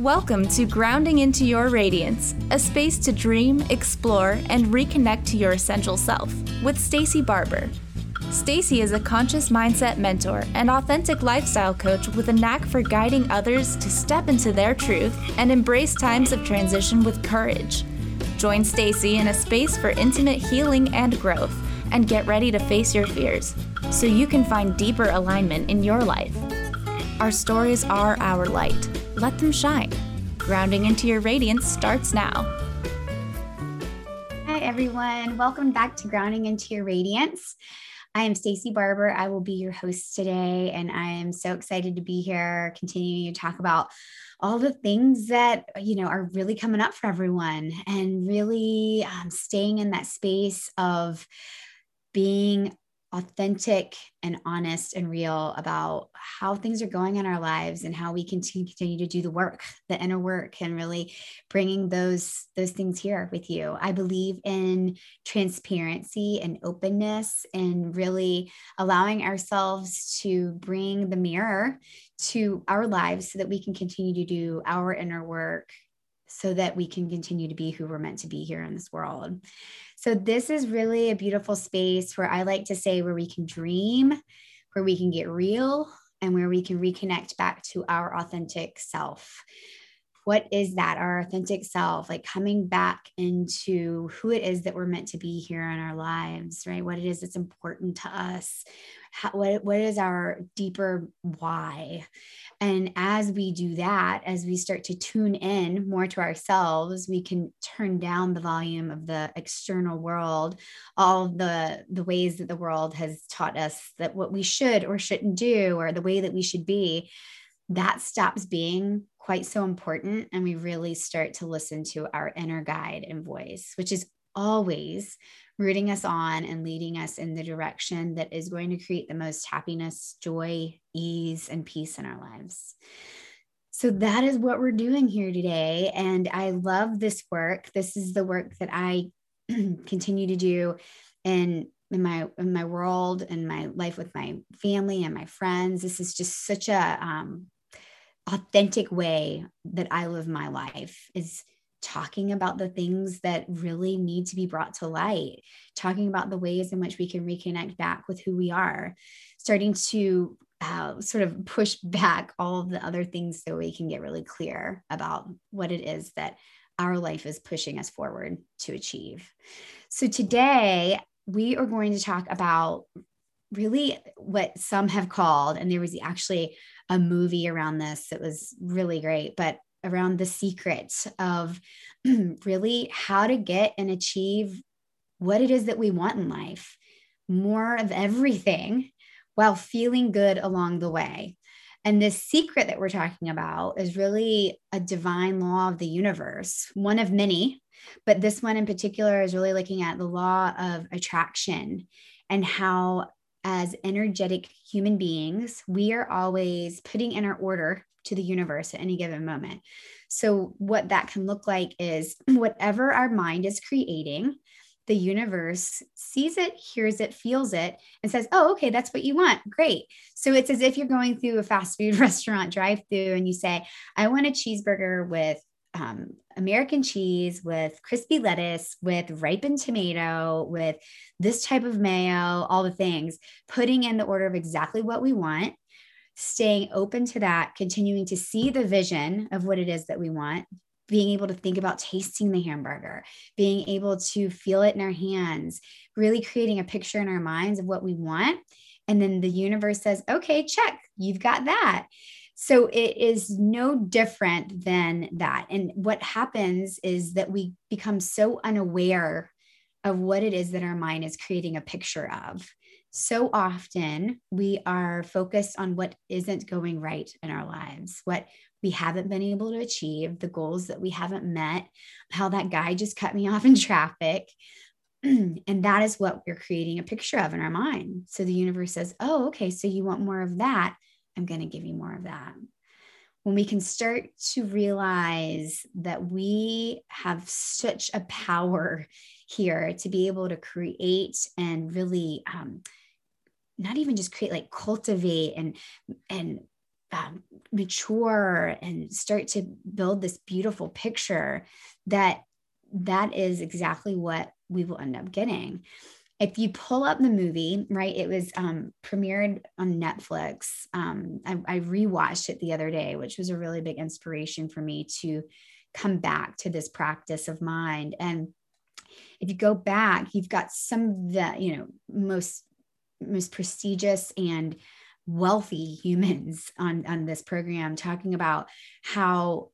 Welcome to Grounding into Your Radiance, a space to dream, explore, and reconnect to your essential self with Stacie Barber. Stacie is a conscious mindset mentor and authentic lifestyle coach with a knack for guiding others to step into their truth and embrace times of transition with courage. Join Stacie in a space for intimate healing and growth and get ready to face your fears so you can find deeper alignment in your life. Our stories are our light let them shine. Grounding into your radiance starts now. Hi, everyone. Welcome back to Grounding into Your Radiance. I am Stacie Barber. I will be your host today, and I am so excited to be here, continuing to talk about all the things that you know are really coming up for everyone, and really um, staying in that space of being authentic and honest and real about how things are going in our lives and how we can continue to do the work the inner work and really bringing those those things here with you. I believe in transparency and openness and really allowing ourselves to bring the mirror to our lives so that we can continue to do our inner work so that we can continue to be who we're meant to be here in this world so, this is really a beautiful space where I like to say where we can dream, where we can get real, and where we can reconnect back to our authentic self. What is that? Our authentic self, like coming back into who it is that we're meant to be here in our lives, right? What it is that's important to us, how, what, what is our deeper why and as we do that as we start to tune in more to ourselves we can turn down the volume of the external world all the the ways that the world has taught us that what we should or shouldn't do or the way that we should be that stops being quite so important and we really start to listen to our inner guide and voice which is always rooting us on and leading us in the direction that is going to create the most happiness, joy, ease, and peace in our lives. So that is what we're doing here today. And I love this work. This is the work that I continue to do in, in my in my world and my life with my family and my friends. This is just such a um, authentic way that I live my life is talking about the things that really need to be brought to light, talking about the ways in which we can reconnect back with who we are, starting to uh, sort of push back all of the other things so we can get really clear about what it is that our life is pushing us forward to achieve. So today, we are going to talk about really what some have called, and there was actually a movie around this that was really great, but around the secret of really how to get and achieve what it is that we want in life more of everything while feeling good along the way. And this secret that we're talking about is really a divine law of the universe, one of many, but this one in particular is really looking at the law of attraction and how, as energetic human beings, we are always putting in our order to the universe at any given moment. So, what that can look like is whatever our mind is creating, the universe sees it, hears it, feels it, and says, Oh, okay, that's what you want. Great. So, it's as if you're going through a fast food restaurant drive through and you say, I want a cheeseburger with um, American cheese, with crispy lettuce, with ripened tomato, with this type of mayo, all the things, putting in the order of exactly what we want staying open to that, continuing to see the vision of what it is that we want, being able to think about tasting the hamburger, being able to feel it in our hands, really creating a picture in our minds of what we want. And then the universe says, okay, check, you've got that. So it is no different than that. And what happens is that we become so unaware of what it is that our mind is creating a picture of so often we are focused on what isn't going right in our lives, what we haven't been able to achieve, the goals that we haven't met, how that guy just cut me off in traffic. and that is what we're creating a picture of in our mind. So the universe says, Oh, okay, so you want more of that. I'm going to give you more of that. When we can start to realize that we have such a power here to be able to create and really um, not even just create like cultivate and and um, mature and start to build this beautiful picture that that is exactly what we will end up getting if you pull up the movie, right, it was um, premiered on Netflix. Um, I, I rewatched it the other day, which was a really big inspiration for me to come back to this practice of mind. And if you go back, you've got some of the, you know, most most prestigious and wealthy humans on on this program talking about how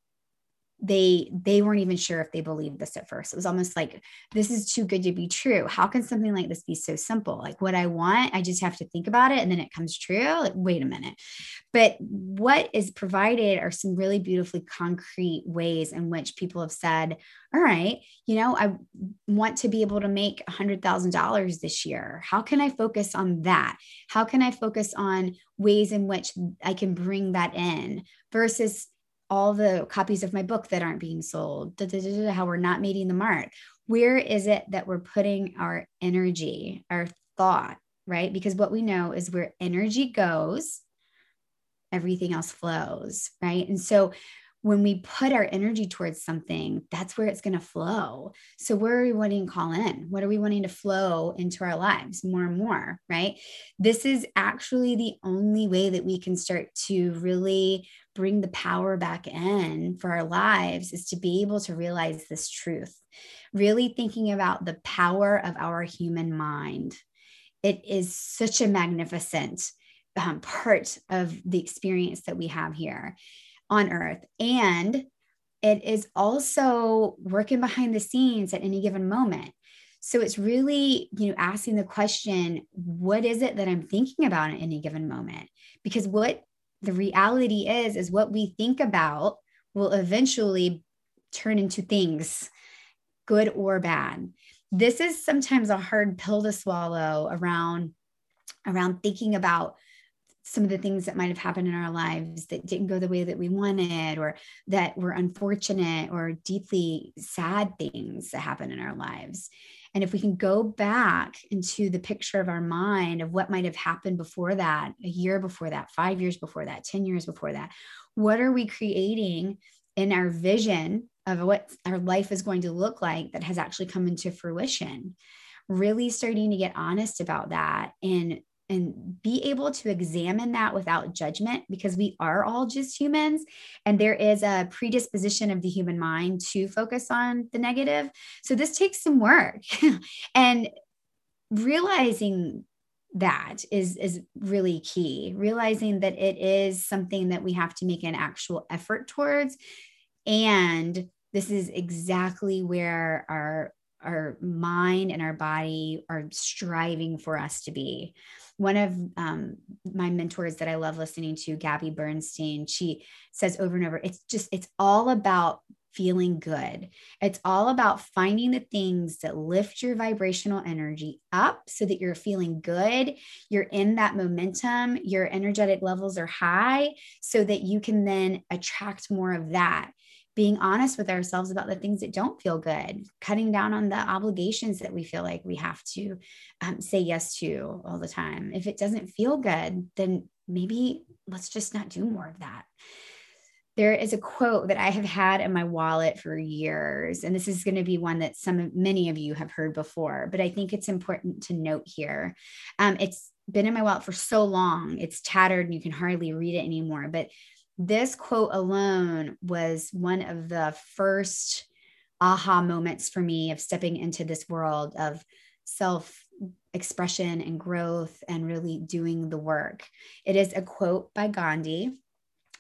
they they weren't even sure if they believed this at first. It was almost like this is too good to be true. How can something like this be so simple? Like what i want i just have to think about it and then it comes true. Like wait a minute. But what is provided are some really beautifully concrete ways in which people have said all right you know i want to be able to make $100000 this year. How can i focus on that? How can i focus on ways in which i can bring that in versus all the copies of my book that aren't being sold, da, da, da, how we're not meeting the mark. Where is it that we're putting our energy, our thought, right? Because what we know is where energy goes, everything else flows, right? And so when we put our energy towards something, that's where it's going to flow. So, where are we wanting to call in? What are we wanting to flow into our lives more and more? Right. This is actually the only way that we can start to really bring the power back in for our lives is to be able to realize this truth. Really thinking about the power of our human mind. It is such a magnificent um, part of the experience that we have here on earth. And it is also working behind the scenes at any given moment. So it's really, you know, asking the question, what is it that I'm thinking about at any given moment? Because what the reality is, is what we think about will eventually turn into things, good or bad. This is sometimes a hard pill to swallow around around thinking about some of the things that might have happened in our lives that didn't go the way that we wanted or that were unfortunate or deeply sad things that happened in our lives and if we can go back into the picture of our mind of what might have happened before that a year before that five years before that 10 years before that what are we creating in our vision of what our life is going to look like that has actually come into fruition? Really starting to get honest about that and and be able to examine that without judgment because we are all just humans and there is a predisposition of the human mind to focus on the negative. So this takes some work. And realizing that is is really key. Realizing that it is something that we have to make an actual effort towards. And this is exactly where our our mind and our body are striving for us to be one of um, my mentors that I love listening to, Gabby Bernstein, she says over and over, it's just, it's all about feeling good. It's all about finding the things that lift your vibrational energy up so that you're feeling good. You're in that momentum, your energetic levels are high so that you can then attract more of that being honest with ourselves about the things that don't feel good, cutting down on the obligations that we feel like we have to um, say yes to all the time. If it doesn't feel good, then maybe let's just not do more of that. There is a quote that I have had in my wallet for years, and this is going to be one that some many of you have heard before, but I think it's important to note here. Um, it's been in my wallet for so long, it's tattered and you can hardly read it anymore. But this quote alone was one of the first aha moments for me of stepping into this world of self expression and growth and really doing the work. It is a quote by Gandhi,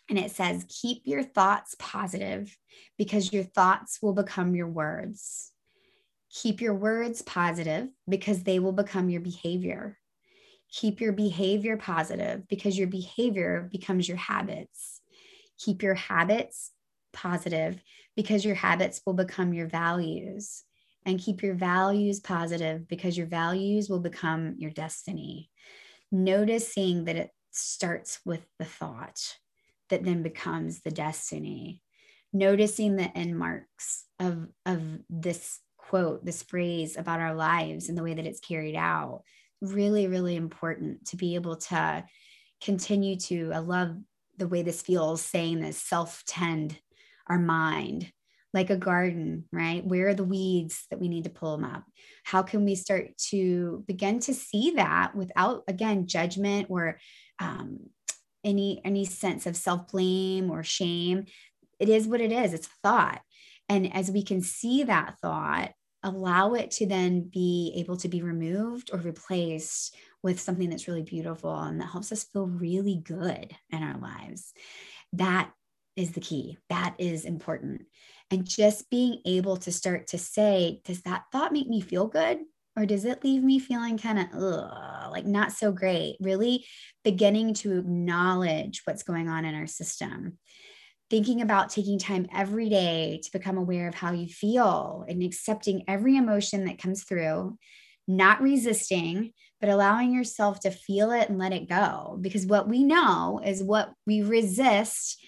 and it says, Keep your thoughts positive because your thoughts will become your words. Keep your words positive because they will become your behavior. Keep your behavior positive because your behavior becomes your habits keep your habits positive because your habits will become your values. And keep your values positive because your values will become your destiny. Noticing that it starts with the thought that then becomes the destiny. Noticing the end marks of of this quote this phrase about our lives and the way that it's carried out. Really really important to be able to continue to i love the way this feels saying this self tend our mind like a garden, right? Where are the weeds that we need to pull them up? How can we start to begin to see that without, again, judgment or um, any any sense of self blame or shame? It is what it is. It's a thought, and as we can see that thought, allow it to then be able to be removed or replaced with something that's really beautiful and that helps us feel really good in our lives. That is the key. That is important. And just being able to start to say, does that thought make me feel good? Or does it leave me feeling kind of like not so great? Really beginning to acknowledge what's going on in our system. Thinking about taking time every day to become aware of how you feel and accepting every emotion that comes through, not resisting, but allowing yourself to feel it and let it go. Because what we know is what we resist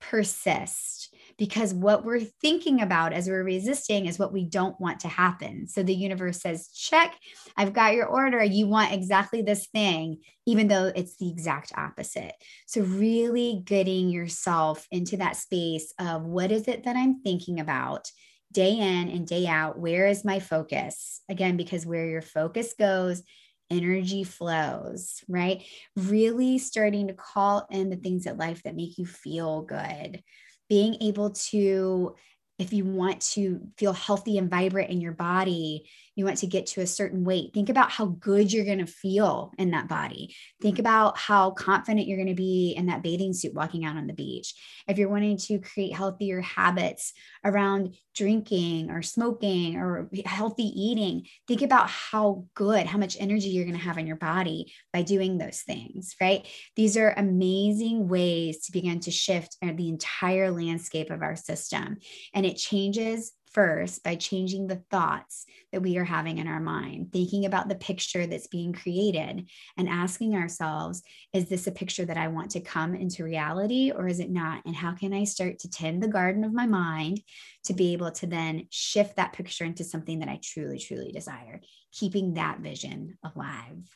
persists because what we're thinking about as we're resisting is what we don't want to happen. So the universe says, check, I've got your order. You want exactly this thing, even though it's the exact opposite. So, really getting yourself into that space of what is it that I'm thinking about? Day in and day out, where is my focus? Again, because where your focus goes, energy flows, right? Really starting to call in the things at life that make you feel good. Being able to if you want to feel healthy and vibrant in your body, you want to get to a certain weight, think about how good you're going to feel in that body. Think about how confident you're going to be in that bathing suit walking out on the beach. If you're wanting to create healthier habits around drinking or smoking or healthy eating, think about how good, how much energy you're going to have in your body by doing those things, right? These are amazing ways to begin to shift uh, the entire landscape of our system. And it changes first by changing the thoughts that we are having in our mind, thinking about the picture that's being created and asking ourselves, is this a picture that I want to come into reality or is it not? And how can I start to tend the garden of my mind to be able to then shift that picture into something that I truly, truly desire, keeping that vision alive?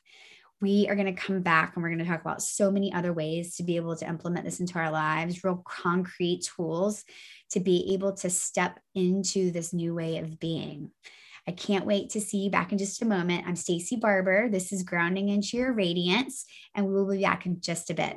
We are going to come back and we're going to talk about so many other ways to be able to implement this into our lives, real concrete tools to be able to step into this new way of being. I can't wait to see you back in just a moment. I'm Stacie Barber. This is Grounding into Your Radiance, and we will be back in just a bit.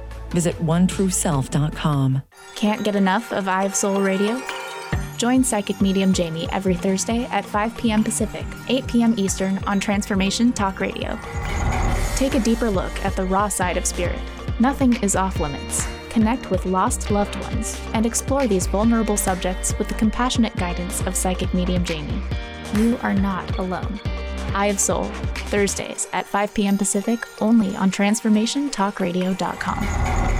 Visit OneTrueSelf.com. Can't get enough of I Have Soul Radio? Join psychic medium Jamie every Thursday at 5 p.m. Pacific, 8 p.m. Eastern on Transformation Talk Radio. Take a deeper look at the raw side of spirit. Nothing is off limits. Connect with lost loved ones and explore these vulnerable subjects with the compassionate guidance of psychic medium Jamie. You are not alone. I Have Soul, Thursdays at 5 p.m. Pacific, only on TransformationTalkRadio.com.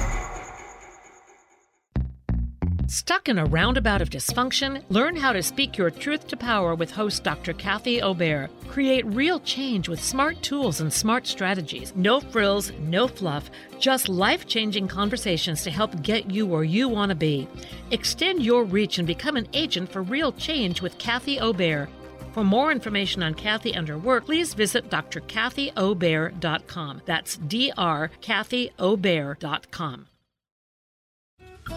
Stuck in a roundabout of dysfunction? Learn how to speak your truth to power with host Dr. Kathy Obear. Create real change with smart tools and smart strategies. No frills, no fluff, just life changing conversations to help get you where you want to be. Extend your reach and become an agent for real change with Kathy Obear. For more information on Kathy and her work, please visit drkathyobear.com. That's drkathyobear.com.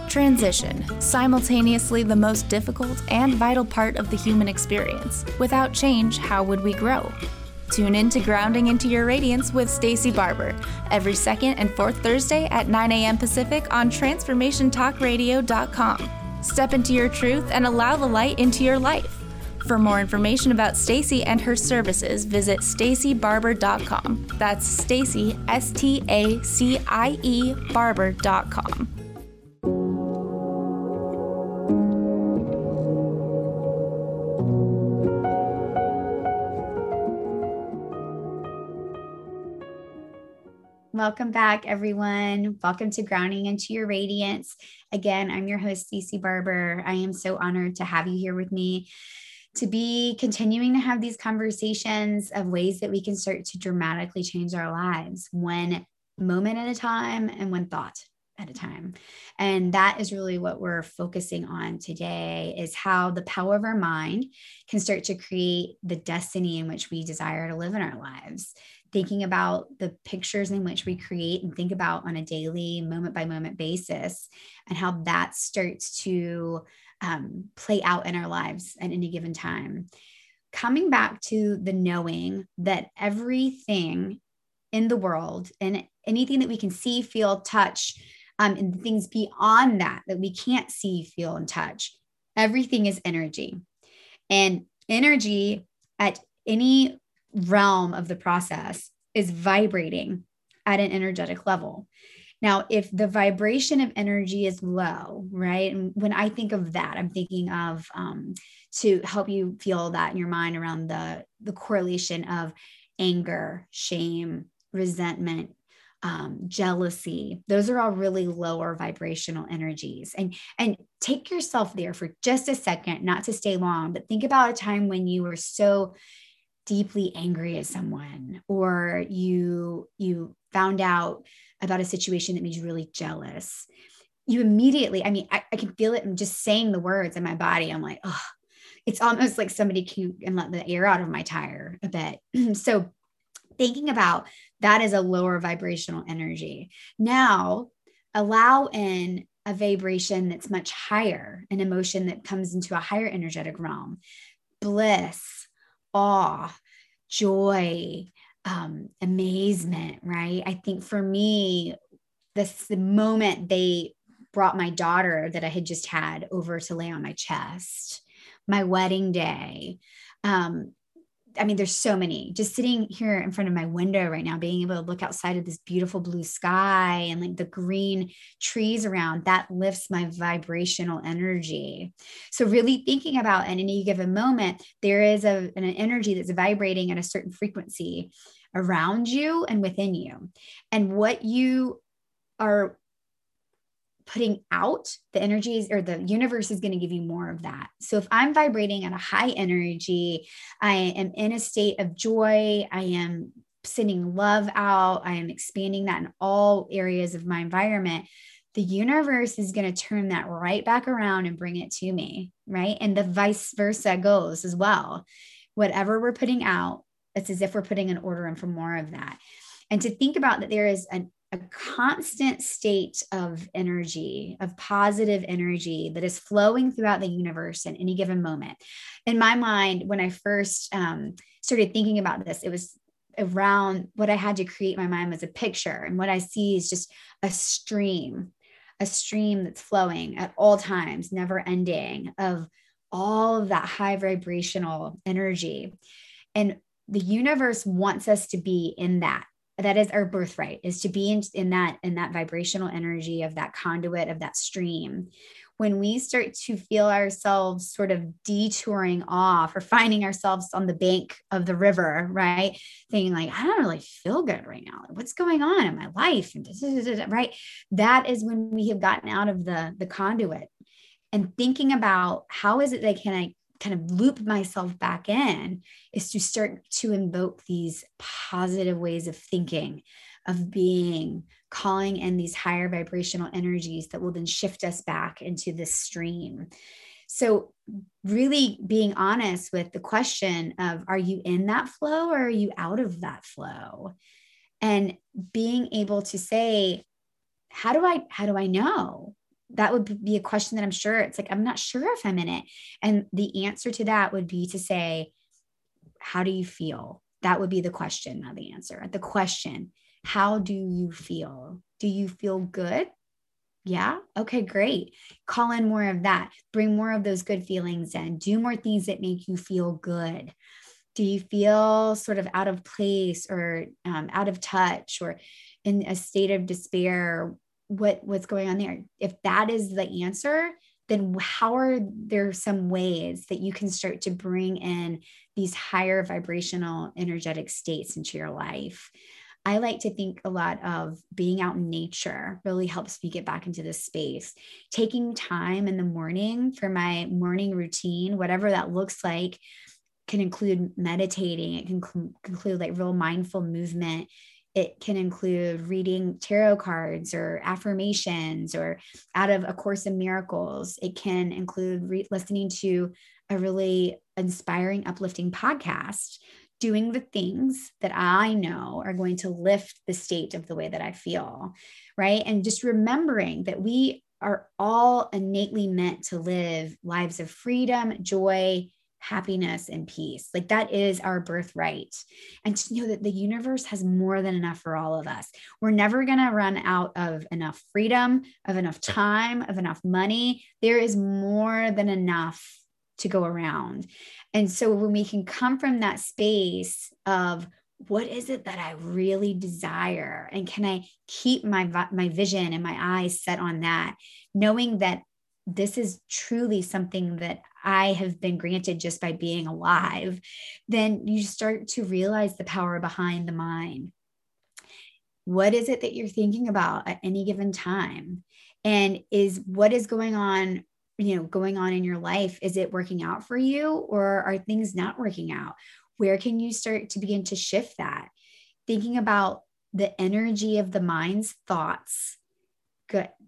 Transition, simultaneously the most difficult and vital part of the human experience. Without change, how would we grow? Tune in to Grounding into Your Radiance with Stacie Barber every second and fourth Thursday at 9 a.m. Pacific on TransformationTalkRadio.com. Step into your truth and allow the light into your life. For more information about Stacie and her services, visit staciebarber.com. That's Stacie S T A C I E barber.com. Welcome back, everyone. Welcome to Grounding into Your Radiance. Again, I'm your host, Stacie Barber. I am so honored to have you here with me to be continuing to have these conversations of ways that we can start to dramatically change our lives one moment at a time and one thought at a time. And that is really what we're focusing on today is how the power of our mind can start to create the destiny in which we desire to live in our lives. Thinking about the pictures in which we create and think about on a daily, moment by moment basis, and how that starts to um, play out in our lives at any given time. Coming back to the knowing that everything in the world and anything that we can see, feel, touch, um, and things beyond that that we can't see, feel, and touch. Everything is energy. And energy at any realm of the process is vibrating at an energetic level. Now, if the vibration of energy is low, right? And when I think of that, I'm thinking of um, to help you feel that in your mind around the, the correlation of anger, shame, resentment, um, jealousy those are all really lower vibrational energies and and take yourself there for just a second not to stay long but think about a time when you were so deeply angry at someone or you you found out about a situation that made you really jealous. You immediately i mean i, I can feel it i'm just saying the words in my body. I'm like oh it's almost like somebody can and let the air out of my tire a bit. So thinking about that is a lower vibrational energy. Now, allow in a vibration that's much higher, an emotion that comes into a higher energetic realm. Bliss, awe, joy, um, amazement, right? I think for me, this the moment they brought my daughter that I had just had over to lay on my chest, my wedding day, um, I mean, there's so many. Just sitting here in front of my window right now, being able to look outside of this beautiful blue sky and like the green trees around, that lifts my vibrational energy. So, really thinking about in any given moment, there is a, an energy that's vibrating at a certain frequency around you and within you. And what you are putting out the energies or the universe is going to give you more of that. So if I'm vibrating at a high energy, I am in a state of joy, I am sending love out, I am expanding that in all areas of my environment. The universe is going to turn that right back around and bring it to me, right? And the vice versa goes as well. Whatever we're putting out, it's as if we're putting an order in for more of that. And to think about that there is an a constant state of energy, of positive energy that is flowing throughout the universe in any given moment. In my mind, when I first um, started thinking about this, it was around what I had to create my mind was a picture. And what I see is just a stream, a stream that's flowing at all times, never ending, of all of that high vibrational energy. And the universe wants us to be in that. That is our birthright is to be in, in that in that vibrational energy of that conduit of that stream. When we start to feel ourselves sort of detouring off or finding ourselves on the bank of the river right? Thinking like i don't really feel good right now. What's going on in my life? Right? That is when we have gotten out of the the conduit. And thinking about how is it that can i kind of loop myself back in is to start to invoke these positive ways of thinking, of being, calling in these higher vibrational energies that will then shift us back into this stream. So, really being honest with the question of are you in that flow or are you out of that flow? And being able to say, how do I how do I know? That would be a question that I'm sure it's like, I'm not sure if I'm in it. And the answer to that would be to say, How do you feel? That would be the question, not the answer. The question, How do you feel? Do you feel good? Yeah. Okay, great. Call in more of that. Bring more of those good feelings in. Do more things that make you feel good. Do you feel sort of out of place or um, out of touch or in a state of despair? What what's going on there if that is the answer then how are there some ways that you can start to bring in these higher vibrational energetic states into your life I like to think a lot of being out in nature really helps me get back into this space. Taking time in the morning for my morning routine, whatever that looks like, can include meditating. It can include like real mindful movement. It can include reading tarot cards or affirmations or out of A Course in Miracles. It can include re- listening to a really inspiring, uplifting podcast doing the things that I know are going to lift the state of the way that I feel, right? And just remembering that we are all innately meant to live lives of freedom, joy, happiness, and peace. Like that is our birthright. And to know that the universe has more than enough for all of us. We're never going to run out of enough freedom, of enough time, of enough money. There is more than enough to go around. And so when we can come from that space of what is it that I really desire and can I keep my my vision and my eyes set on that knowing that this is truly something that I have been granted just by being alive then you start to realize the power behind the mind. What is it that you're thinking about at any given time? And is what is going on you know going on in your life? Is it working out for you or are things not working out? Where can you start to begin to shift that? Thinking about the energy of the mind's thoughts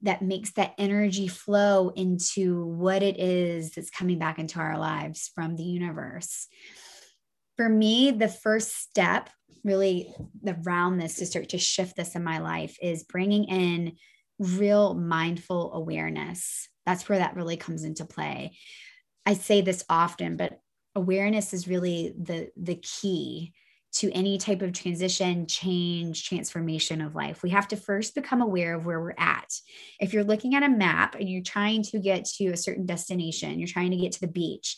that makes that energy flow into what it is that's coming back into our lives from the universe. For me the first step really around this to start to shift this in my life is bringing in real mindful awareness. That's where that really comes into play. I say this often, but awareness is really the the key to any type of transition, change, transformation of life. We have to first become aware of where we're at. If you're looking at a map and you're trying to get to a certain destination, you're trying to get to the beach,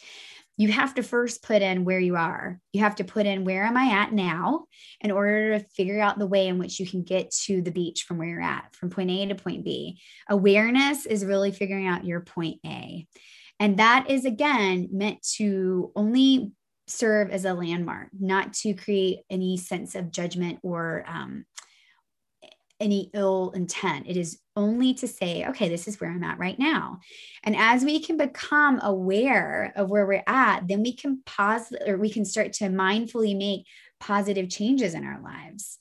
you have to first put in where you are. You have to put in where am I at now in order to figure out the way in which you can get to the beach from where you're at, from point A to point B. Awareness is really figuring out your point A. And that is again meant to only serve as a landmark, not to create any sense of judgment or um, any ill intent. It is only to say, okay, this is where I'm at right now. And as we can become aware of where we're at, then we can pause or we can start to mindfully make positive changes in our lives.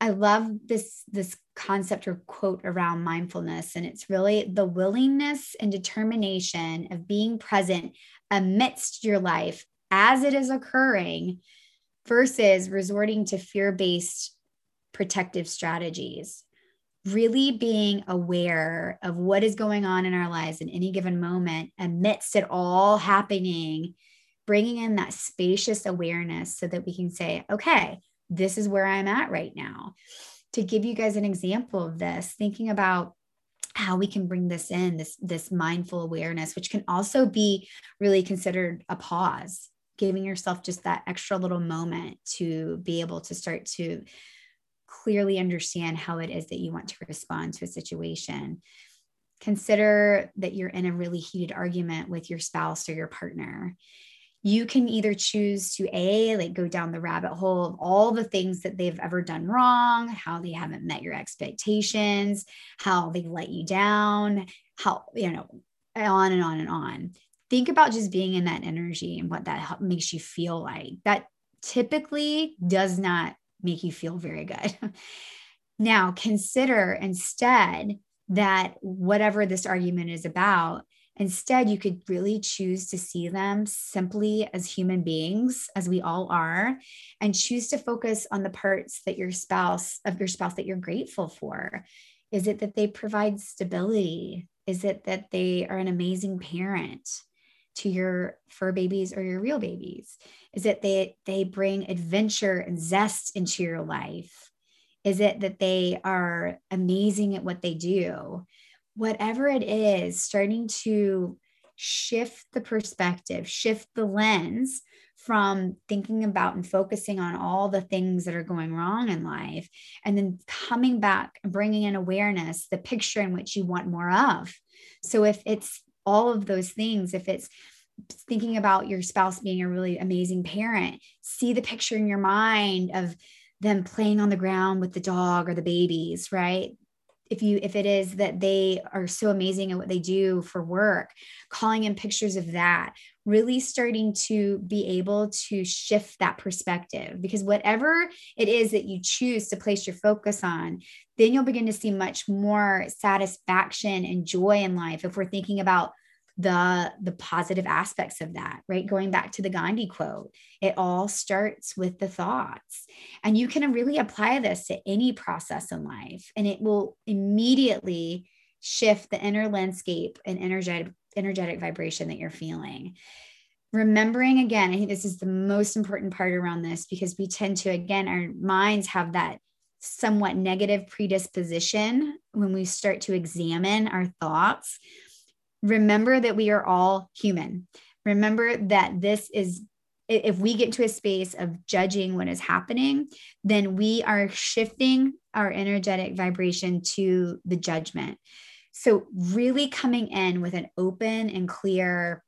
I love this this concept or quote around mindfulness and it's really the willingness and determination of being present amidst your life as it is occurring versus resorting to fear-based protective strategies. Really being aware of what is going on in our lives in any given moment amidst it all happening, bringing in that spacious awareness so that we can say, okay, this is where I'm at right now. To give you guys an example of this, thinking about how we can bring this in this this mindful awareness which can also be really considered a pause giving yourself just that extra little moment to be able to start to clearly understand how it is that you want to respond to a situation. Consider that you're in a really heated argument with your spouse or your partner. You can either choose to A, like go down the rabbit hole of all the things that they've ever done wrong, how they haven't met your expectations, how they let you down, how, you know, on and on and on. Think about just being in that energy and what that makes you feel like. That typically does not make you feel very good. now, consider instead that whatever this argument is about, instead, you could really choose to see them simply as human beings, as we all are, and choose to focus on the parts that your spouse, of your spouse, that you're grateful for. Is it that they provide stability? Is it that they are an amazing parent? To your fur babies or your real babies? Is it that they bring adventure and zest into your life? Is it that they are amazing at what they do? Whatever it is, starting to shift the perspective, shift the lens from thinking about and focusing on all the things that are going wrong in life, and then coming back and bringing in awareness, the picture in which you want more of. So if it's all of those things, if it's thinking about your spouse being a really amazing parent, see the picture in your mind of them playing on the ground with the dog or the babies, right? if you if it is that they are so amazing at what they do for work calling in pictures of that really starting to be able to shift that perspective because whatever it is that you choose to place your focus on then you'll begin to see much more satisfaction and joy in life if we're thinking about the the positive aspects of that right? Going back to the gandhi quote it all starts with the thoughts. And you can really apply this to any process in life and it will immediately shift the inner landscape and energetic energetic vibration that you're feeling remembering again i think this is the most important part around this because we tend to again our minds have that somewhat negative predisposition when we start to examine our thoughts remember that we are all human. Remember that this is, if we get to a space of judging what is happening, then we are shifting our energetic vibration to the judgment. So, really coming in with an open and clear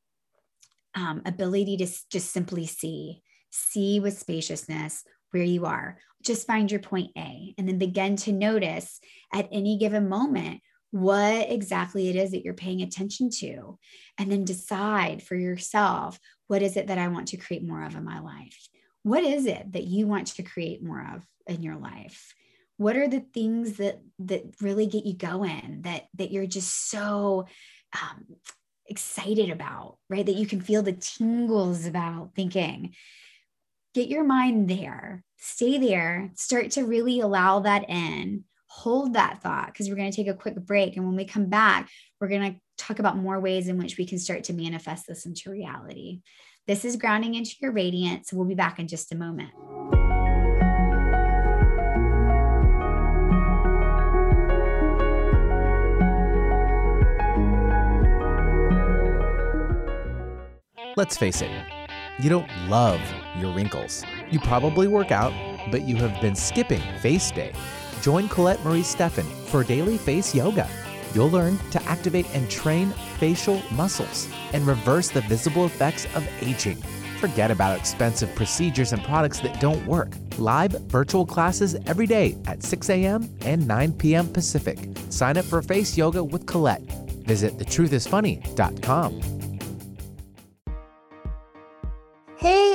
um, ability to just simply see, see with spaciousness where you are. Just find your point A and then begin to notice at any given moment what exactly it is that you're paying attention to and then decide for yourself what is it that i want to create more of in my life what is it that you want to create more of in your life what are the things that that really get you going that that you're just so um, excited about right that you can feel the tingles about thinking get your mind there stay there start to really allow that in hold that thought because we're going to take a quick break. And when we come back, we're going to talk about more ways in which we can start to manifest this into reality. This is grounding into your radiance. We'll be back in just a moment. Let's face it, you don't love your wrinkles. You probably work out, but you have been skipping face day Join Colette Marie Steffen for daily face yoga. You'll learn to activate and train facial muscles and reverse the visible effects of aging. Forget about expensive procedures and products that don't work. Live virtual classes every day at 6 a.m. and 9 p.m. Pacific. Sign up for face yoga with Colette. Visit thetruthisfunny.com.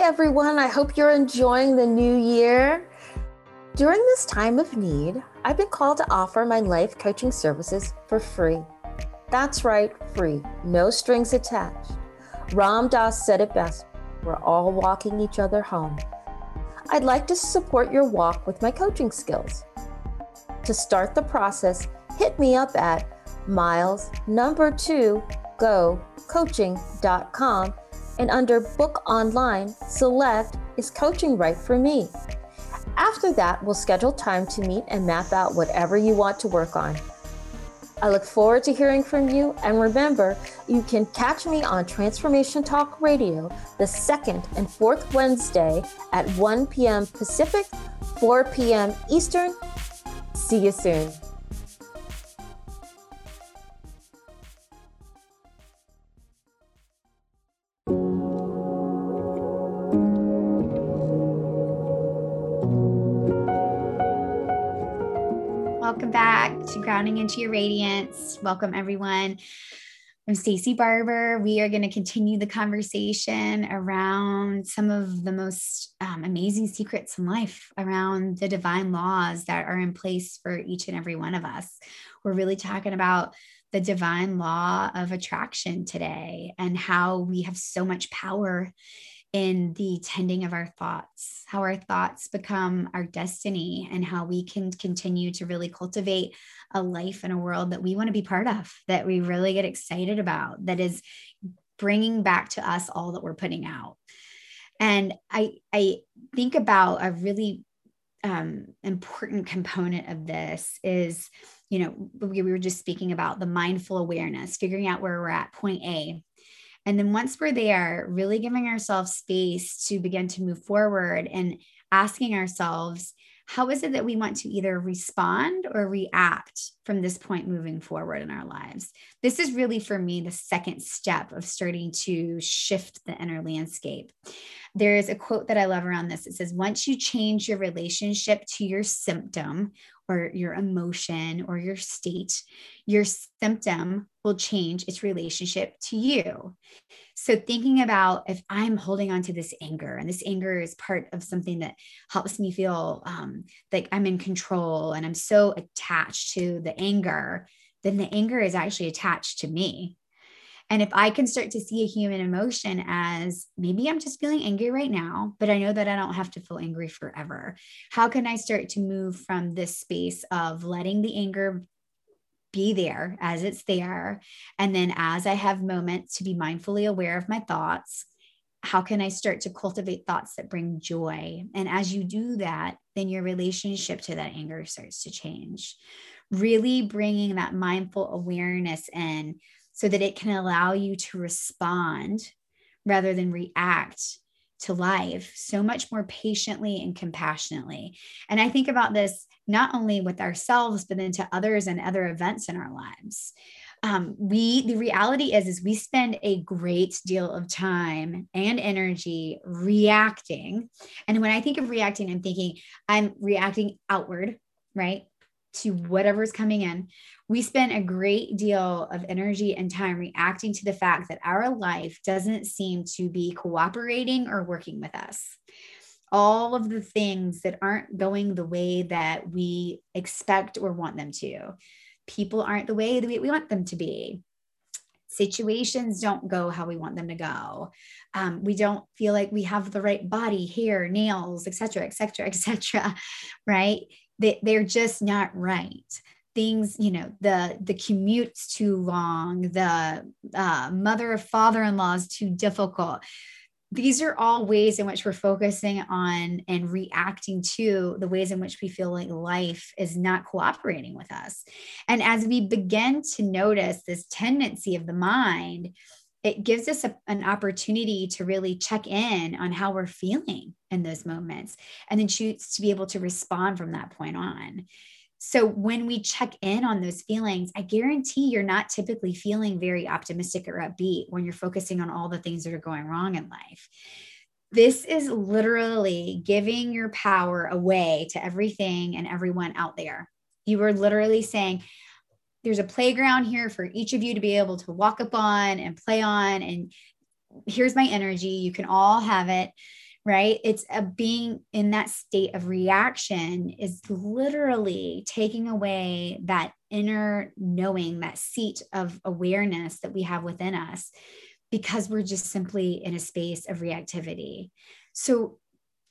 everyone, I hope you're enjoying the new year. During this time of need, I've been called to offer my life coaching services for free. That's right, free, no strings attached. Ram Dass said it best we're all walking each other home. I'd like to support your walk with my coaching skills. To start the process, hit me up at miles number two go coaching.com and under book online, select is coaching right for me. After that, we'll schedule time to meet and map out whatever you want to work on. I look forward to hearing from you, and remember, you can catch me on Transformation Talk Radio the second and fourth Wednesday at 1 p.m. Pacific, 4 p.m. Eastern. See you soon. To Grounding into Your Radiance. Welcome, everyone. I'm Stacie Barber. We are going to continue the conversation around some of the most um, amazing secrets in life, around the divine laws that are in place for each and every one of us. We're really talking about the divine law of attraction today and how we have so much power in the tending of our thoughts, how our thoughts become our destiny, and how we can continue to really cultivate a life and a world that we want to be part of, that we really get excited about, that is bringing back to us all that we're putting out. And I, I think about a really um, important component of this is, you know, we, we were just speaking about the mindful awareness, figuring out where we're at, point A, and then once we're there, really giving ourselves space to begin to move forward and asking ourselves, how is it that we want to either respond or react from this point moving forward in our lives? This is really for me the second step of starting to shift the inner landscape. There's a quote that I love around this. It says, Once you change your relationship to your symptom or your emotion or your state, your symptom will change its relationship to you. So, thinking about if I'm holding on to this anger, and this anger is part of something that helps me feel um, like I'm in control and I'm so attached to the anger, then the anger is actually attached to me. And if I can start to see a human emotion as maybe I'm just feeling angry right now, but I know that I don't have to feel angry forever. How can I start to move from this space of letting the anger be there as it's there? And then as I have moments to be mindfully aware of my thoughts, how can I start to cultivate thoughts that bring joy? And as you do that, then your relationship to that anger starts to change. Really bringing that mindful awareness in so that it can allow you to respond rather than react to life so much more patiently and compassionately. And I think about this not only with ourselves, but then to others and other events in our lives. Um, we the reality is is we spend a great deal of time and energy reacting and when i think of reacting i'm thinking i'm reacting outward right to whatever's coming in, we spend a great deal of energy and time reacting to the fact that our life doesn't seem to be cooperating or working with us. All of the things that aren't going the way that we expect or want them to. People aren't the way that we want them to be. Situations don't go how we want them to go. Um, we don't feel like we have the right body, hair, nails, etc., etc., etc. right? They, they're just not right. Things you know the the commute's too long the uh, mother or father-in-law is too difficult. These are all ways in which we're focusing on and reacting to the ways in which we feel like life is not cooperating with us. And as we begin to notice this tendency of the mind it gives us a, an opportunity to really check in on how we're feeling in those moments and then choose to be able to respond from that point on. So when we check in on those feelings, I guarantee you're not typically feeling very optimistic or upbeat when you're focusing on all the things that are going wrong in life. This is literally giving your power away to everything and everyone out there. You are literally saying, there's a playground here for each of you to be able to walk up on and play on and here's my energy you can all have it right? It's a being in that state of reaction is literally taking away that inner knowing that seat of awareness that we have within us because we're just simply in a space of reactivity. So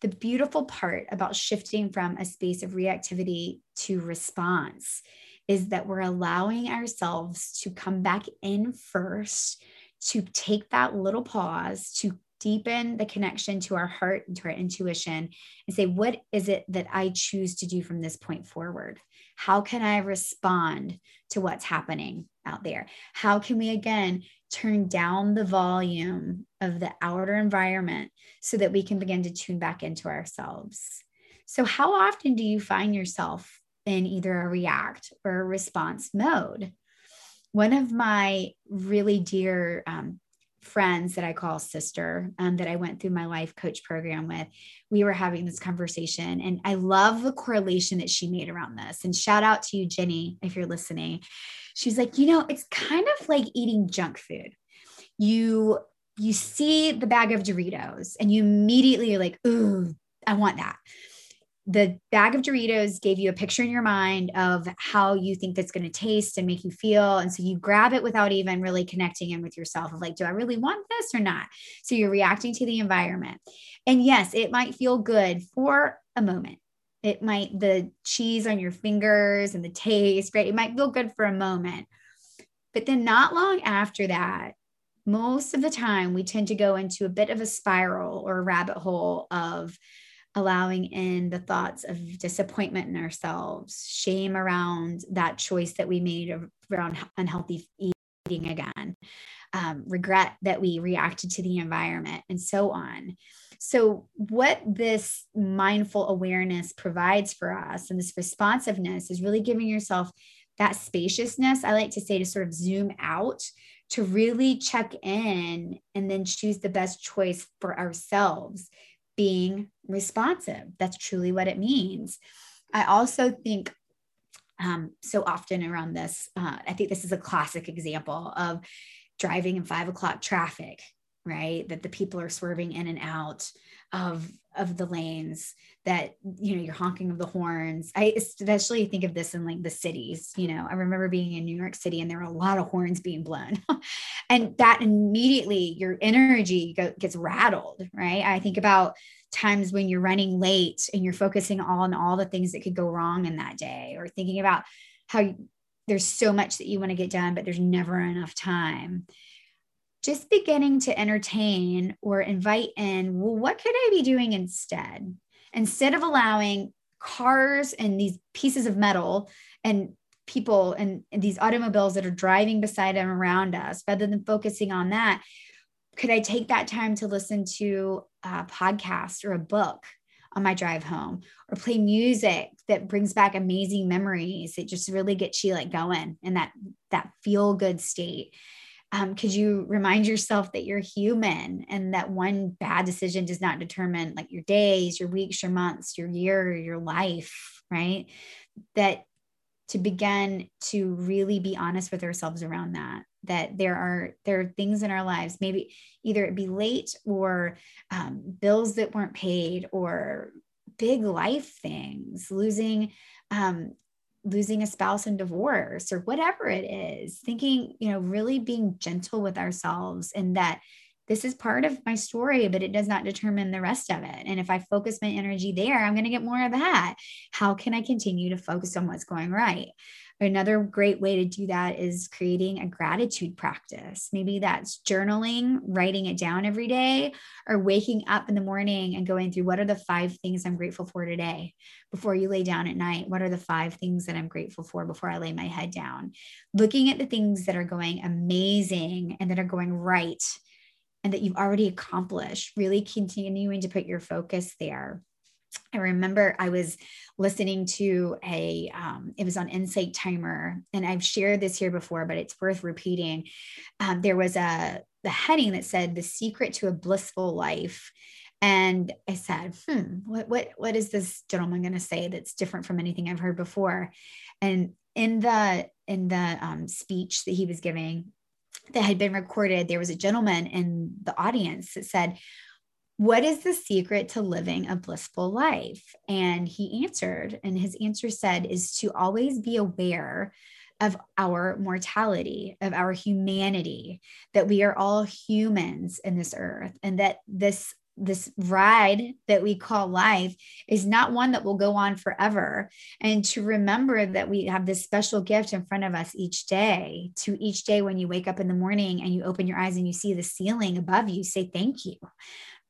the beautiful part about shifting from a space of reactivity to response is that we're allowing ourselves to come back in first, to take that little pause, to deepen the connection to our heart and to our intuition and say, what is it that I choose to do from this point forward? How can I respond to what's happening out there? How can we again turn down the volume of the outer environment so that we can begin to tune back into ourselves? So, how often do you find yourself in either a react or a response mode. One of my really dear um, friends that I call sister, um, that I went through my life coach program with, we were having this conversation. And I love the correlation that she made around this. And shout out to you, Jenny, if you're listening. She's like, you know, it's kind of like eating junk food. You you see the bag of Doritos and you immediately are like, ooh, I want that the bag of Doritos gave you a picture in your mind of how you think that's going to taste and make you feel. And so you grab it without even really connecting in with yourself of like, do I really want this or not? So you're reacting to the environment. And yes, it might feel good for a moment. It might, the cheese on your fingers and the taste, right? It might feel good for a moment. But then not long after that, most of the time we tend to go into a bit of a spiral or a rabbit hole of, allowing in the thoughts of disappointment in ourselves, shame around that choice that we made around unhealthy eating again, um, regret that we reacted to the environment, and so on. So, what this mindful awareness provides for us and this responsiveness is really giving yourself that spaciousness. I like to say to sort of zoom out to really check in and then choose the best choice for ourselves, being responsive. That's truly what it means. I also think um, so often around this, uh, I think this is a classic example of driving in five o'clock traffic, right? That the people are swerving in and out of of the lanes that you know you're honking of the horns. I especially think of this in like the cities you know. I remember being in new york city and there were a lot of horns being blown. And that immediately your energy go, gets rattled right? I think about times when you're running late and you're focusing on all the things that could go wrong in that day or thinking about how you, there's so much that you want to get done but there's never enough time just beginning to entertain or invite in, well, what could I be doing instead? Instead of allowing cars and these pieces of metal and people and, and these automobiles that are driving beside and around us, rather than focusing on that, could I take that time to listen to a podcast or a book on my drive home or play music that brings back amazing memories that just really gets you like going in that that feel good state um, could you remind yourself that you're human and that one bad decision does not determine like your days your weeks your months your year your life right? That to begin to really be honest with ourselves around that that there are there are things in our lives maybe either it be late or um, bills that weren't paid or big life things losing um, losing a spouse in divorce or whatever it is thinking you know really being gentle with ourselves and that this is part of my story but it does not determine the rest of it and if i focus my energy there i'm going to get more of that how can i continue to focus on what's going right Another great way to do that is creating a gratitude practice. Maybe that's journaling, writing it down every day, or waking up in the morning and going through what are the five things I'm grateful for today before you lay down at night? What are the five things that I'm grateful for before I lay my head down? Looking at the things that are going amazing and that are going right and that you've already accomplished, really continuing to put your focus there. I remember I was listening to a, um, it was on Insight Timer, and I've shared this here before, but it's worth repeating. Um, there was a the heading that said "The Secret to a Blissful Life," and I said, "Hmm, what what what is this gentleman going to say that's different from anything I've heard before?" And in the in the um, speech that he was giving, that had been recorded, there was a gentleman in the audience that said, what is the secret to living a blissful life? And he answered, and his answer said, is to always be aware of our mortality, of our humanity, that we are all humans in this earth, and that this this ride that we call life is not one that will go on forever. And to remember that we have this special gift in front of us each day, to each day when you wake up in the morning and you open your eyes and you see the ceiling above you, say thank you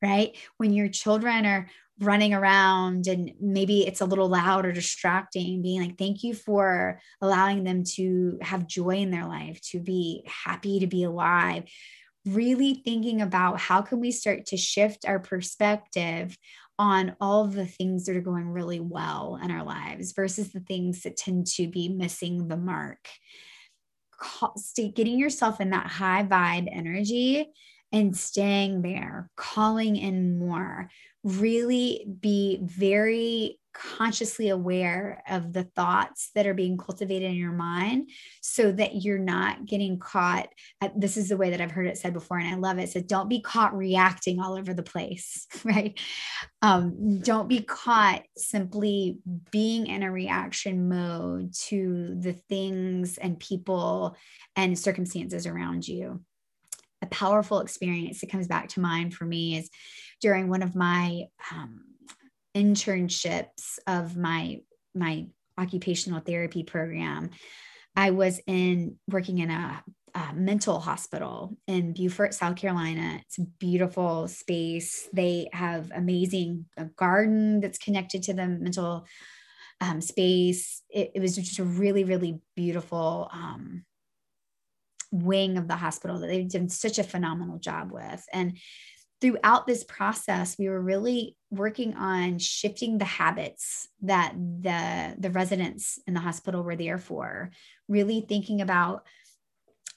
right? When your children are running around and maybe it's a little loud or distracting, being like, thank you for allowing them to have joy in their life, to be happy to be alive. Really thinking about how can we start to shift our perspective on all the things that are going really well in our lives versus the things that tend to be missing the mark. Getting yourself in that high vibe energy and staying there, calling in more, really be very consciously aware of the thoughts that are being cultivated in your mind so that you're not getting caught at, this is the way that i've heard it said before and i love it so don't be caught reacting all over the place right? Um, don't be caught simply being in a reaction mode to the things and people and circumstances around you. A powerful experience that comes back to mind for me is during one of my um, internships of my my occupational therapy program. I was in working in a, a, mental hospital in beaufort south carolina. It's a beautiful space. They have amazing a garden that's connected to the mental um, space. It, it, was just a really really beautiful um, wing of the hospital that they've done such a phenomenal job with. And throughout this process, we were really working on shifting the habits that the, the residents in the hospital were there for, really thinking about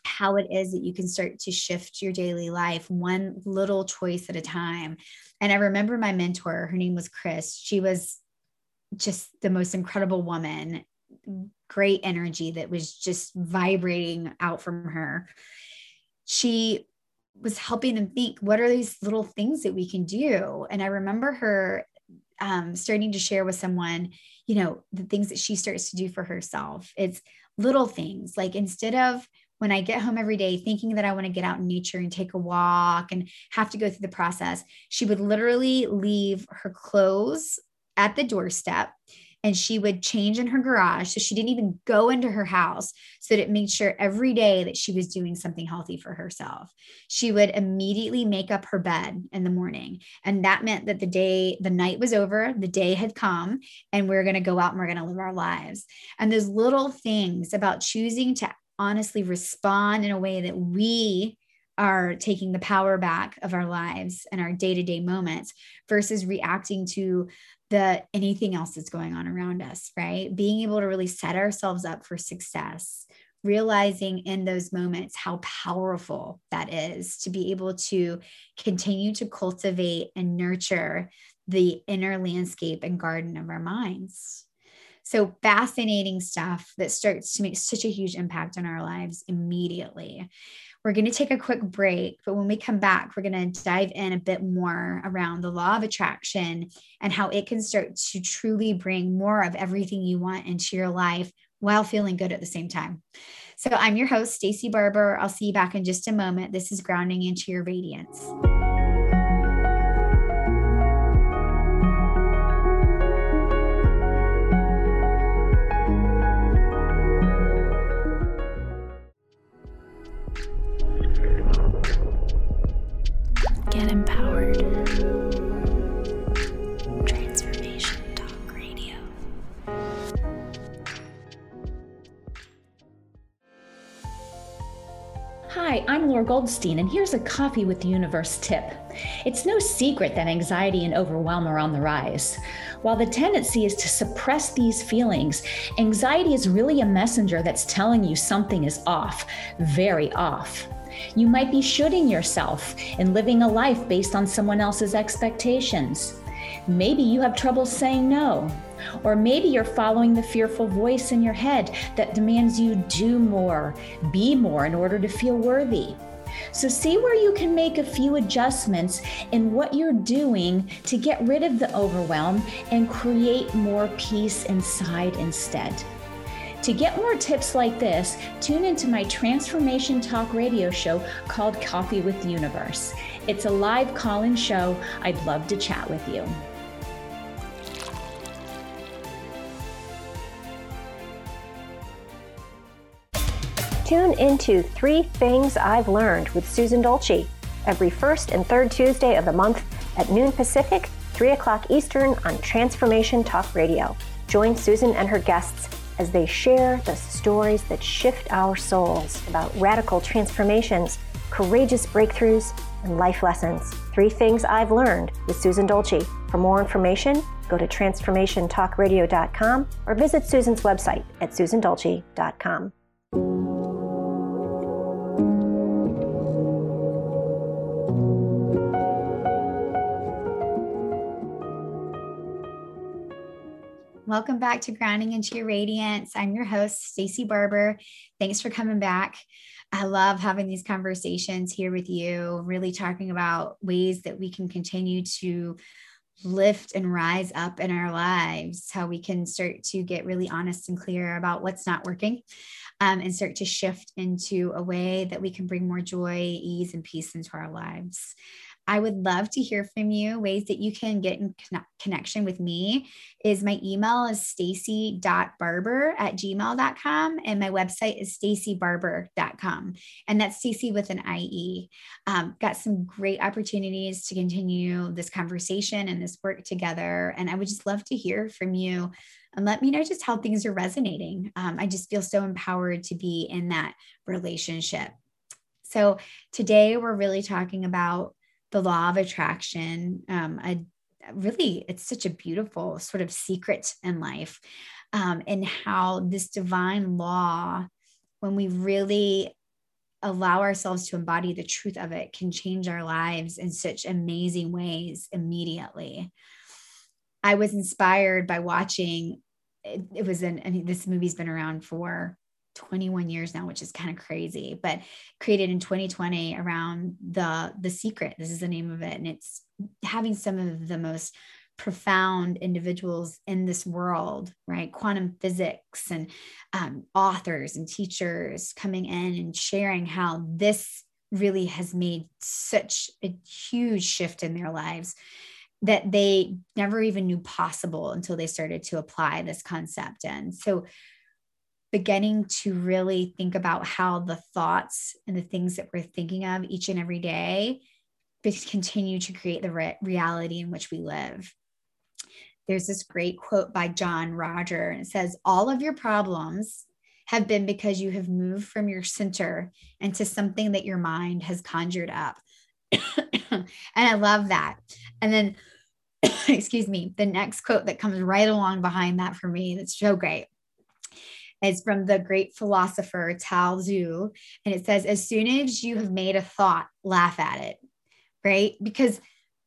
how it is that you can start to shift your daily life one little choice at a time. And I remember my mentor, her name was Chris. She was just the most incredible woman, great energy that was just vibrating out from her. She was helping them think what are these little things that we can do? And i remember her um, starting to share with someone you know the things that she starts to do for herself. It's little things like instead of when i get home every day thinking that i want to get out in nature and take a walk and have to go through the process she would literally leave her clothes at the doorstep and she would change in her garage. So she didn't even go into her house so that it made sure every day that she was doing something healthy for herself. She would immediately make up her bed in the morning. And that meant that the day, the night was over, the day had come, and we're going to go out and we're going to live our lives. And those little things about choosing to honestly respond in a way that we are taking the power back of our lives and our day-to-day moments versus reacting to the anything else that's going on around us, right? Being able to really set ourselves up for success, realizing in those moments how powerful that is to be able to continue to cultivate and nurture the inner landscape and garden of our minds. So fascinating stuff that starts to make such a huge impact on our lives immediately. We're going to take a quick break, but when we come back, we're going to dive in a bit more around the law of attraction and how it can start to truly bring more of everything you want into your life while feeling good at the same time. So I'm your host, Stacie Barber. I'll see you back in just a moment. This is Grounding into Your Radiance. Goldstein, and here's a Coffee with the Universe tip. It's no secret that anxiety and overwhelm are on the rise. While the tendency is to suppress these feelings, anxiety is really a messenger that's telling you something is off, very off. You might be shooting yourself and living a life based on someone else's expectations. Maybe you have trouble saying no. Or maybe you're following the fearful voice in your head that demands you do more, be more in order to feel worthy. So, see where you can make a few adjustments in what you're doing to get rid of the overwhelm and create more peace inside instead. To get more tips like this, tune into my Transformation Talk radio show called Coffee with the Universe. It's a live call in show. I'd love to chat with you. Tune into Three Things I've Learned with Susan Dolce every first and third Tuesday of the month at noon Pacific, 3 o'clock Eastern on Transformation Talk Radio. Join Susan and her guests as they share the stories that shift our souls about radical transformations, courageous breakthroughs, and life lessons. Three Things I've Learned with Susan Dolce. For more information, go to transformationtalkradio.com or visit Susan's website at susandolce.com. Welcome back to Grounding into Your Radiance. I'm your host, Stacie Barber. Thanks for coming back. I love having these conversations here with you, really talking about ways that we can continue to lift and rise up in our lives, how we can start to get really honest and clear about what's not working um, and start to shift into a way that we can bring more joy, ease, and peace into our lives. I would love to hear from you. Ways that you can get in connection with me is my email is stacie.barber at gmail.com and my website is staciebarber.com. And that's Stacie with an IE. Um, got some great opportunities to continue this conversation and this work together. And I would just love to hear from you and let me know just how things are resonating. Um, I just feel so empowered to be in that relationship. So today we're really talking about the law of attraction um, really it's such a beautiful sort of secret in life um, and how this divine law when we really allow ourselves to embody the truth of it can change our lives in such amazing ways immediately. I was inspired by watching it, it was in I mean this movie's been around for 21 years now which is kind of crazy but created in 2020 around the the secret this is the name of it and it's having some of the most profound individuals in this world, right? Quantum physics and um, authors and teachers coming in and sharing how this really has made such a huge shift in their lives that they never even knew possible until they started to apply this concept. And so, beginning to really think about how the thoughts and the things that we're thinking of each and every day continue to create the re- reality in which we live there's this great quote by John-Roger, and it says, All of your problems have been because you have moved from your center into something that your mind has conjured up. and I love that. And then, excuse me, the next quote that comes right along behind that for me, that's so great. Is from the great philosopher Lao Tzu. And it says, As soon as you have made a thought, laugh at it, right? Because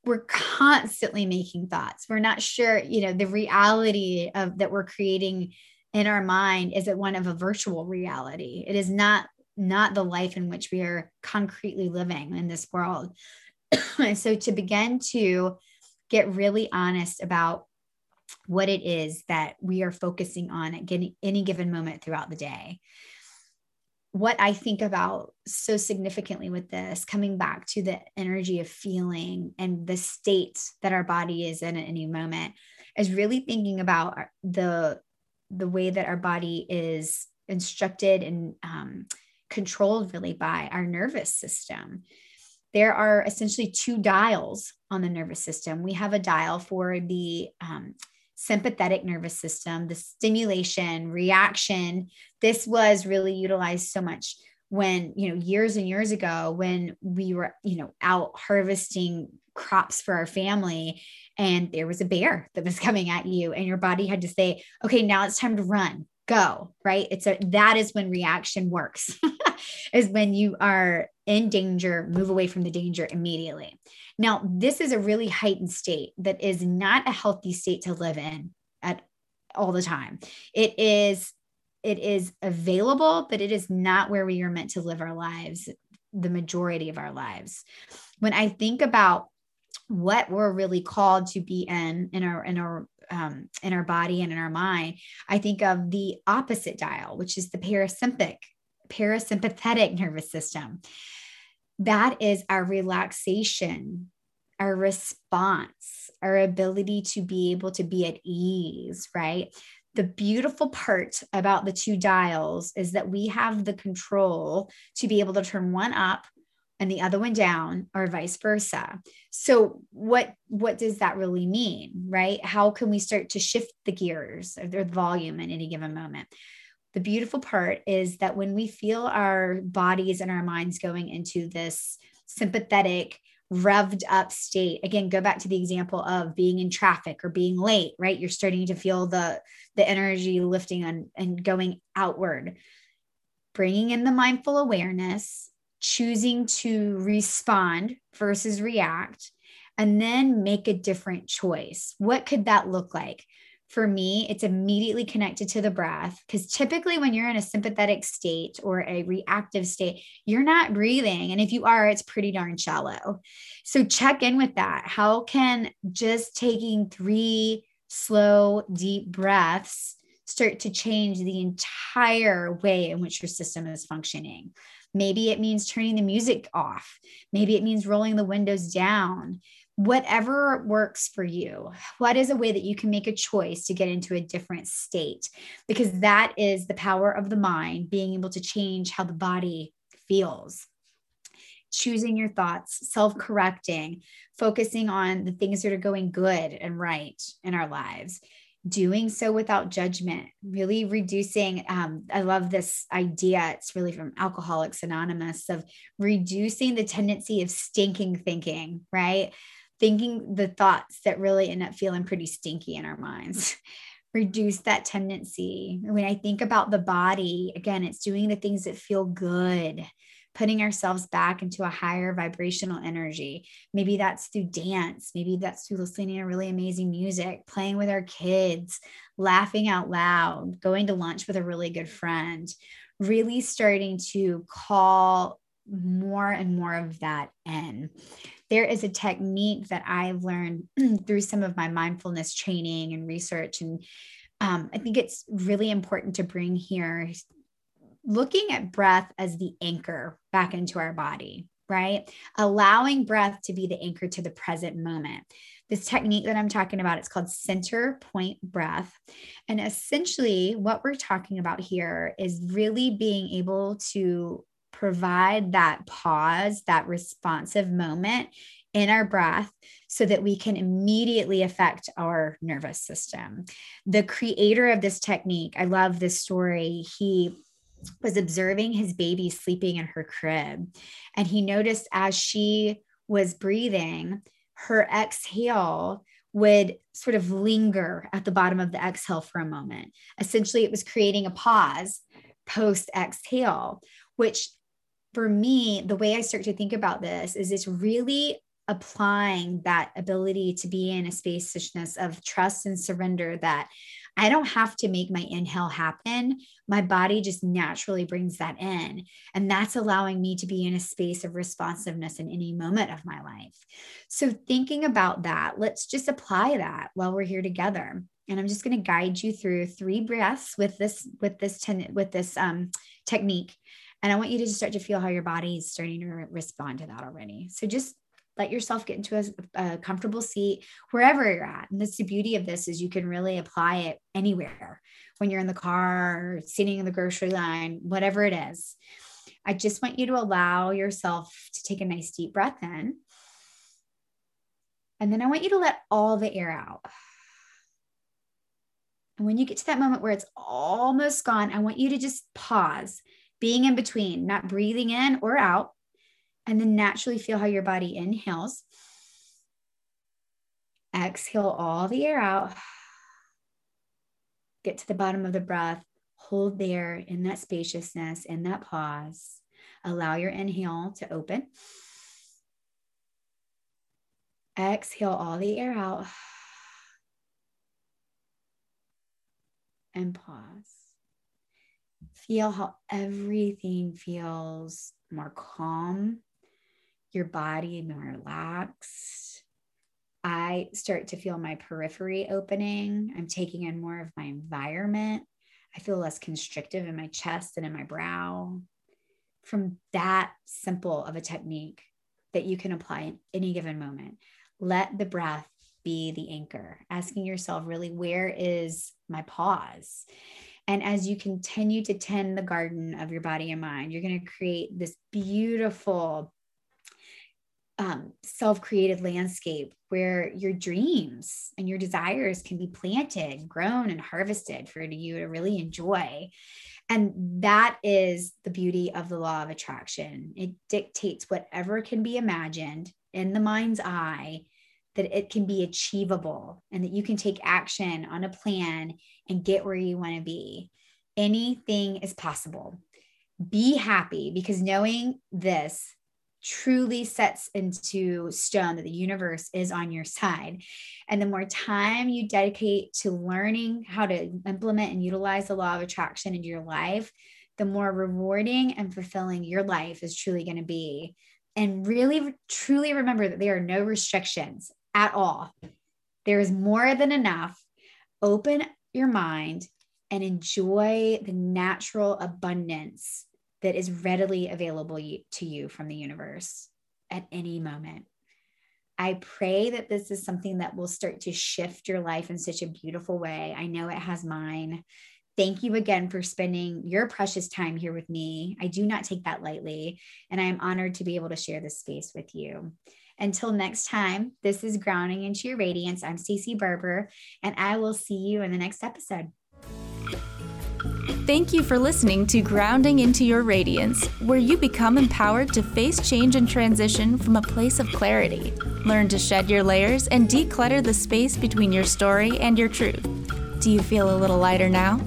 we're constantly making thoughts we're not sure you know the reality of that we're creating in our mind is it one of a virtual reality it is not not the life in which we are concretely living in this world and so to begin to get really honest about what it is that we are focusing on at getting, any given moment throughout the day what I think about so significantly with this, coming back to the energy of feeling and the state that our body is in at any moment, is really thinking about the the way that our body is instructed and um, controlled really by our nervous system. There are essentially two dials on the nervous system. We have a dial for the um, sympathetic nervous system, the stimulation, reaction. This was really utilized so much when, you know, years and years ago when we were, you know, out harvesting crops for our family and there was a bear that was coming at you and your body had to say, okay, now it's time to run go right it's a that is when reaction works is when you are in danger move away from the danger immediately now, this is a really heightened state that is not a healthy state to live in at all the time. It is it is available, but it is not where we are meant to live our lives the majority of our lives. When I think about what we're really called to be in in our in our um, in our body and in our mind, I think of the opposite dial, which is the parasympathetic parasympathetic nervous system that is our relaxation, our response, our ability to be able to be at ease, right? The beautiful part about the two dials is that we have the control to be able to turn one up and the other one down or vice versa. So what what does that really mean right? How can we start to shift the gears or the volume at any given moment the beautiful part is that when we feel our bodies and our minds going into this sympathetic, revved up state again go back to the example of being in traffic or being late right? You're starting to feel the the energy lifting and, and going outward. Bringing in the mindful awareness choosing to respond versus react and then make a different choice. What could that look like for me, it's immediately connected to the breath because typically when you're in a sympathetic state or a reactive state, you're not breathing. And if you are, it's pretty darn shallow. So check in with that. How can just taking three slow, deep breaths start to change the entire way in which your system is functioning? Maybe it means turning the music off. Maybe it means rolling the windows down whatever works for you. What is a way that you can make a choice to get into a different state? Because that is the power of the mind, being able to change how the body feels. Choosing your thoughts, self correcting, focusing on the things that are going good and right in our lives, doing so without judgment, really reducing. Um, I love this idea. It's really from Alcoholics Anonymous of reducing the tendency of stinking thinking, right? Thinking the thoughts that really end up feeling pretty stinky in our minds. Reduce that tendency. When I think about the body, again, it's doing the things that feel good, putting ourselves back into a higher vibrational energy. Maybe that's through dance, maybe that's through listening to really amazing music, playing with our kids, laughing out loud, going to lunch with a really good friend, really starting to call more and more of that in. There is a technique that I've learned through some of my mindfulness training and research. And um, I think it's really important to bring here looking at breath as the anchor back into our body, right? Allowing breath to be the anchor to the present moment. This technique that I'm talking about, it's called center point breath. And essentially, what we're talking about here is really being able to provide that pause, that responsive moment in our breath so that we can immediately affect our nervous system. The creator of this technique, I love this story. He was observing his baby sleeping in her crib, and he noticed as she was breathing, her exhale would sort of linger at the bottom of the exhale for a moment. Essentially, it was creating a pause post exhale, which for me, the way I start to think about this is it's really applying that ability to be in a spaciousness of trust and surrender that I don't have to make my inhale happen. My body just naturally brings that in. And that's allowing me to be in a space of responsiveness in any moment of my life. So, thinking about that, let's just apply that while we're here together. And I'm just going to guide you through three breaths with this with this ten, with this um, technique. And I want you to just start to feel how your body is starting to respond to that already. So just let yourself get into a, a, comfortable seat wherever you're at. And that's the beauty of this is you can really apply it anywhere. When you're in the car sitting in the grocery line whatever it is. I just want you to allow yourself to take a nice deep breath in. And then i want you to let all the air out. And when you get to that moment where it's almost gone i want you to just pause being in between not breathing in or out and then naturally feel how your body inhales. Exhale all the air out. Get to the bottom of the breath. Hold there in that spaciousness, in that pause. Allow your inhale to open. Exhale all the air out. And pause. Feel how everything feels more calm your body more relaxed. I start to feel my periphery opening. I'm taking in more of my environment. I feel less constrictive in my chest and in my brow. From that simple of a technique that you can apply in any given moment, let the breath be the anchor, asking yourself, really, where is my pause? And as you continue to tend the garden of your body and mind, you're going to create this beautiful um, self created landscape where your dreams and your desires can be planted, grown, and harvested for you to really enjoy. And that is the beauty of the law of attraction. It dictates whatever can be imagined in the mind's eye, that it can be achievable and that you can take action on a plan and get where you want to be. Anything is possible. Be happy because knowing this truly sets into stone that the universe is on your side. And the more time you dedicate to learning how to implement and utilize the law of attraction in your life, the more rewarding and fulfilling your life is truly going to be. And really, truly remember that there are no restrictions at all. There is more than enough. Open your mind and enjoy the natural abundance that is readily available to you from the universe at any moment. I pray that this is something that will start to shift your life in such a beautiful way. I know it has mine. Thank you again for spending your precious time here with me. I do not take that lightly, and I am honored to be able to share this space with you. Until next time, this is Grounding into Your Radiance. I'm Stacie Barber, and I will see you in the next episode. Thank you for listening to Grounding into Your Radiance, where you become empowered to face change and transition from a place of clarity. Learn to shed your layers and declutter the space between your story and your truth. Do you feel a little lighter now?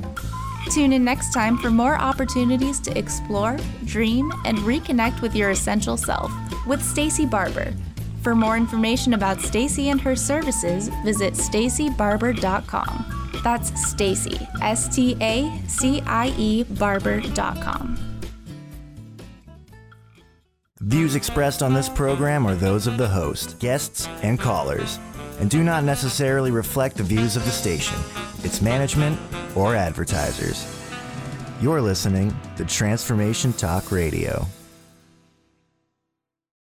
Tune in next time for more opportunities to explore, dream, and reconnect with your essential self with Stacie Barber. For more information about Stacie and her services, visit staciebarber.com. That's Stacie, S T A C I E barber.com. Views expressed on this program are those of the host, guests, and callers, and do not necessarily reflect the views of the station, its management, or advertisers. You're listening to Transformation Talk Radio.